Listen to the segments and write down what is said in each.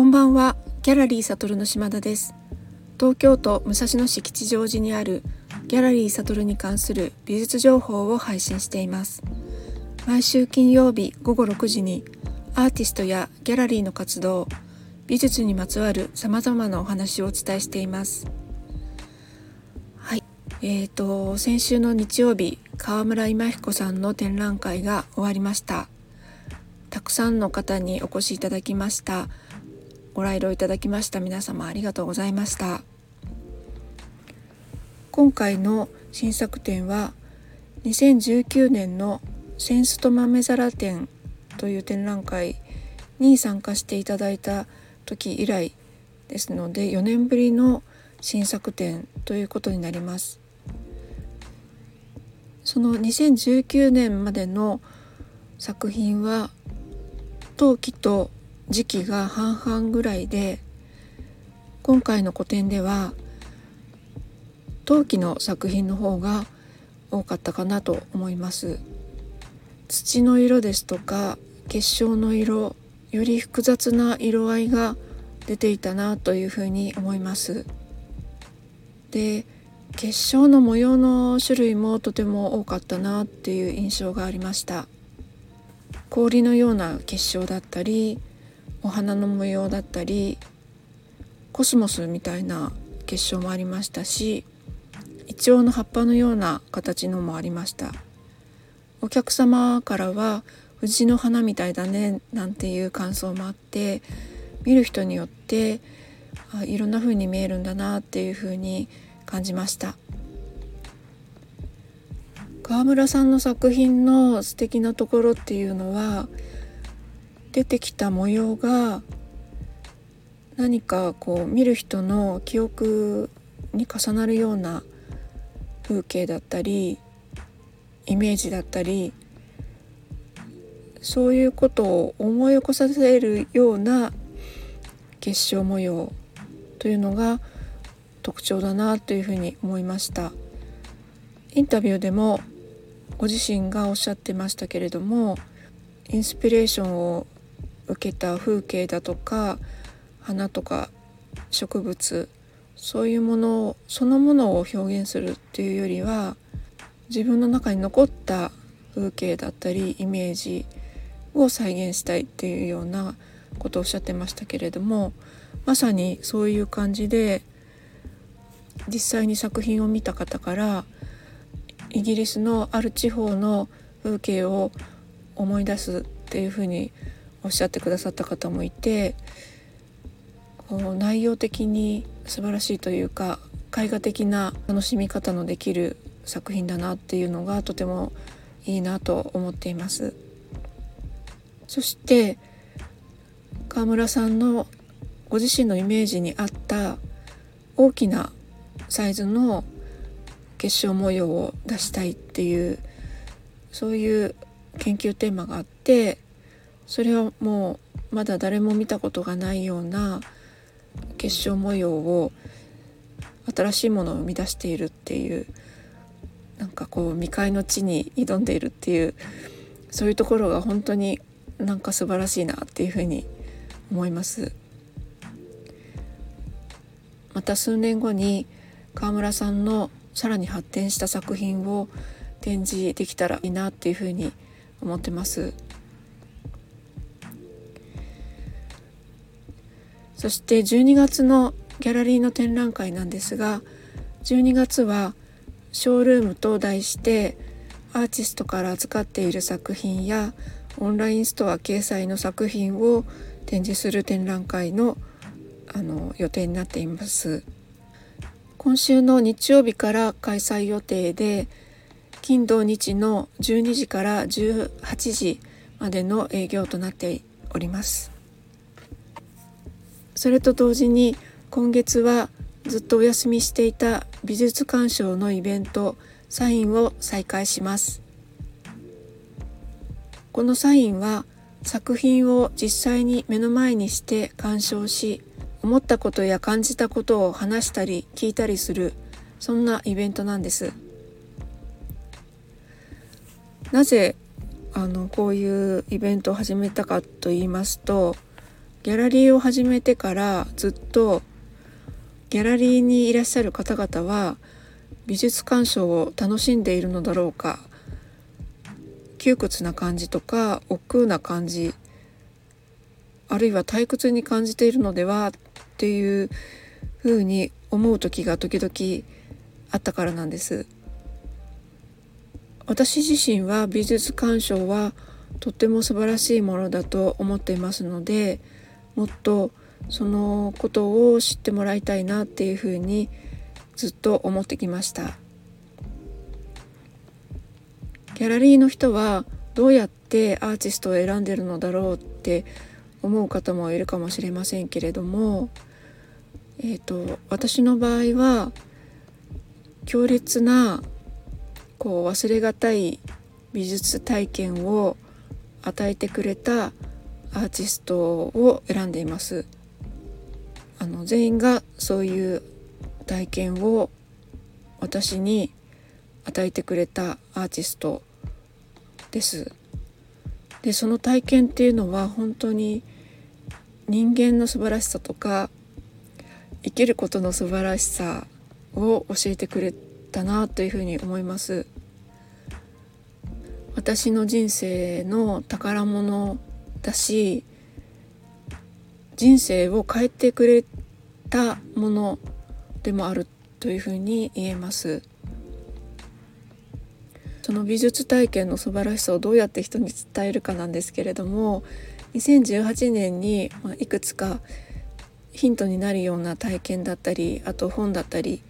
こんばんは、ギャラリーサトルの島田です。東京都武蔵野市吉祥寺にあるギャラリーサトルに関する美術情報を配信しています。毎週金曜日午後6時にアーティストやギャラリーの活動、美術にまつわる様々なお話をお伝えしています。はい、えーと先週の日曜日、川村今彦さんの展覧会が終わりました。たくさんの方にお越しいただきました。ご来場いただきました皆様ありがとうございました。今回の新作展は2019年のセンスと豆皿展という展覧会に参加していただいた時以来ですので4年ぶりの新作展ということになります。その2019年までの作品は陶器と時期が半々ぐらいで今回の個展では陶器の作品の方が多かったかなと思います。土の色ですとか結晶の色より複雑な色合いが出ていたなというふうに思います。で結晶の模様の種類もとても多かったなっていう印象がありました。氷のような結晶だったりお花の模様だったりコスモスみたいな結晶もありましたしイチョウの葉っぱのような形のもありました。お客様からは藤の花みたいだねなんていう感想もあって見る人によってあいろんな風に見えるんだなっていう風に感じました。川村さんの作品の素敵なところっていうのは出てきた模様が何かこう見る人の記憶に重なるような風景だったりイメージだったりそういうことを思い起こさせるような結晶模様というのが特徴だなというふうに思いました。インタビューでもご自身がおっしゃってましたけれどもインスピレーションを受けた風景だとか花とか植物そういうものをそのものを表現するっていうよりは自分の中に残った風景だったりイメージを再現したいっていうようなことをおっしゃってましたけれどもまさにそういう感じで実際に作品を見た方からイギリスのある地方の風景を思い出すっていうふうにおっしゃってくださった方もいてこう内容的に素晴らしいというか絵画的な楽しみ方のできる作品だなっていうのがとてもいいなと思っています。そして川村さんのご自身のイメージに合った大きなサイズの結晶模様を出したいっていうそういう研究テーマがあってそれはもうまだ誰も見たことがないような結晶模様を新しいものを生み出しているっていうなんかこう未開の地に挑んでいるっていうそういうところが本当になんか素晴らしいなっていうふうに思います。また数年後に川村さんのさらに発展した作品を展示できたらいいなっていうふうに思ってます。そして12月のギャラリーの展覧会なんですが12月はショールームと題してアーティストから預かっている作品やオンラインストア掲載の作品を展示する展覧会のあの予定になっています。今週の日曜日から開催予定で金土日の12時から18時までの営業となっております。それと同時に今月はずっとお休みしていた美術鑑賞のイベントサインを再開します。このサインは作品を実際に目の前にして鑑賞し思ったことや感じたことを話したり聞いたりするそんなイベントなんです。なぜあのこういうイベントを始めたかと言いますとギャラリーを始めてからずっとギャラリーにいらっしゃる方々は美術鑑賞を楽しんでいるのだろうか窮屈な感じとか億劫な感じあるいは退屈に感じているのではっていうふうに思う時が時々あったからなんです。私自身は美術鑑賞はとっても素晴らしいものだと思っていますのでもっとそのことを知ってもらいたいなっていうふうにずっと思ってきました。ギャラリーの人はどうやってアーティストを選んでるのだろうって思う方もいるかもしれませんけれども、えーと私の場合は強烈なこう忘れがたい美術体験を与えてくれたアーティストを選んでいます。あの全員がそういう体験を私に与えてくれたアーティストです。でその体験っていうのは本当に人間の素晴らしさとか生きることの素晴らしさを教えてくれたなというふうに思います。私の人生の宝物だし人生を変えてくれたものでもあるというふうに言えます。その美術体験の素晴らしさをどうやって人に伝えるかなんですけれども2018年にいくつかヒントになるような体験だったりあと本だったり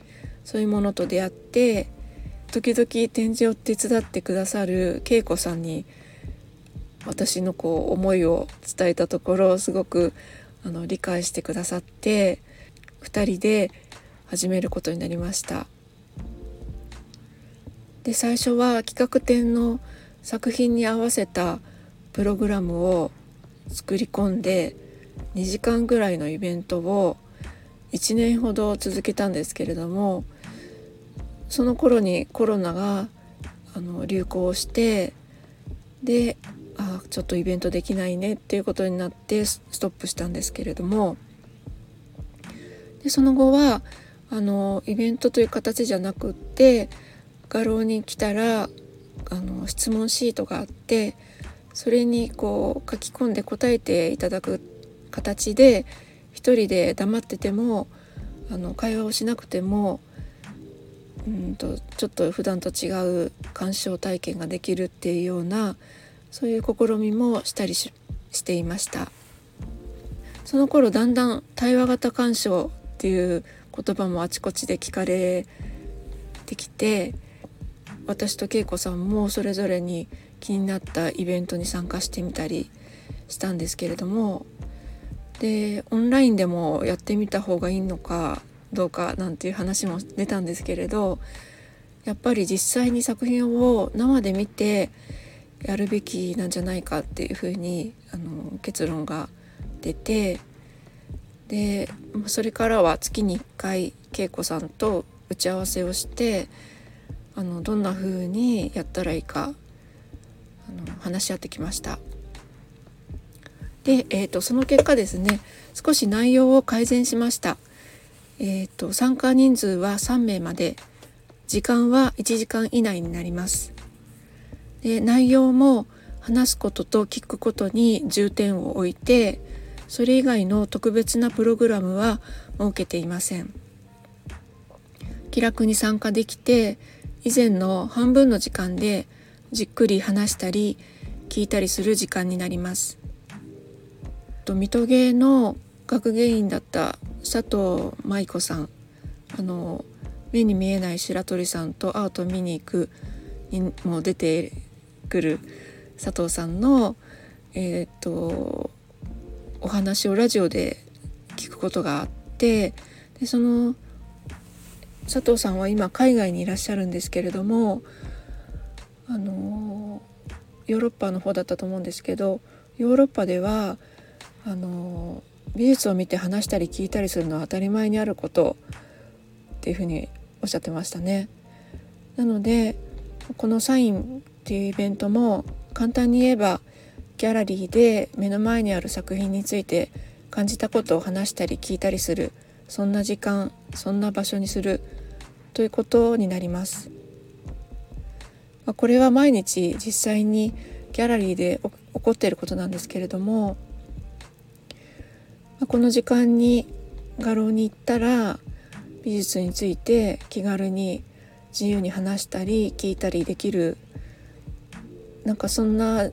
そういうものと出会って時々展示を手伝ってくださる恵子さんに私のこう思いを伝えたところすごくあの理解してくださって2人で始めることになりました。で最初は企画展の作品に合わせたプログラムを作り込んで2時間ぐらいのイベントを1年ほど続けたんですけれどもその頃にコロナがあの流行してであちょっとイベントできないねっていうことになってストップしたんですけれども。でその後はあのイベントという形じゃなくって画廊に来たらあの質問シートがあってそれにこう書き込んで答えていただく形で一人で黙っててもあの会話をしなくてもうんとちょっと普段と違う鑑賞体験ができるっていうようなそういう試みもしたりしていました。その頃だんだん対話型鑑賞っていう言葉もあちこちで聞かれてきて私と恵子さんもそれぞれに気になったイベントに参加してみたりしたんですけれどもでオンラインでもやってみた方がいいのかどうかなんていう話も出たんですけれどやっぱり実際に作品を生で見てやるべきなんじゃないかっていうふうにあの結論が出てでそれからは月に1回恵子さんと打ち合わせをしてあのどんな風にやったらいいかあの話し合ってきました。で、えーと、その結果ですね少し内容を改善しました。えーと、参加人数は3名まで時間は1時間以内になりますで内容も話すことと聞くことに重点を置いてそれ以外の特別なプログラムは設けていません。気楽に参加できて以前の半分の時間でじっくり話したり聞いたりする時間になります。と水戸芸の学芸員だった佐藤舞子さんあの目に見えない白鳥さんとアート見に行くにも出てくる佐藤さんのえっ、とお話をラジオで聞くことがあってでその佐藤さんは今海外にいらっしゃるんですけれどもあのヨーロッパの方だったと思うんですけどヨーロッパではあの美術を見て話したり聞いたりするのは当たり前にあることっていうふうにおっしゃってましたね。なのでこのサインっていうイベントも簡単に言えばギャラリーで目の前にある作品について感じたことを話したり聞いたりするそんな時間そんな場所にするということになります。これは毎日実際にギャラリーで起こっていることなんですけれどもこの時間に画廊に行ったら美術について気軽に自由に話したり聞いたりできるなんかそんな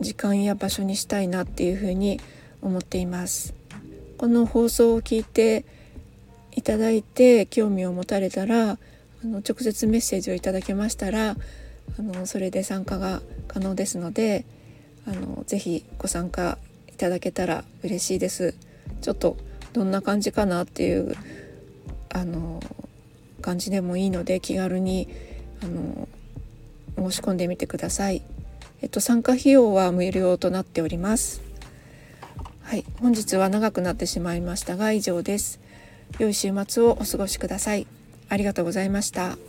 時間や場所にしたいなっていうふうに思っています。この放送を聞いていただいて興味を持たれたらあの直接メッセージをいただけましたらあのそれで参加が可能ですのであのぜひご参加いただけたら嬉しいです。ちょっとどんな感じかなっていうあの感じでもいいので気軽にあの申し込んでみてください。えっと、参加費用は無料となっております。はい、本日は長くなってしまいましたが以上です。良い週末をお過ごしください。ありがとうございました。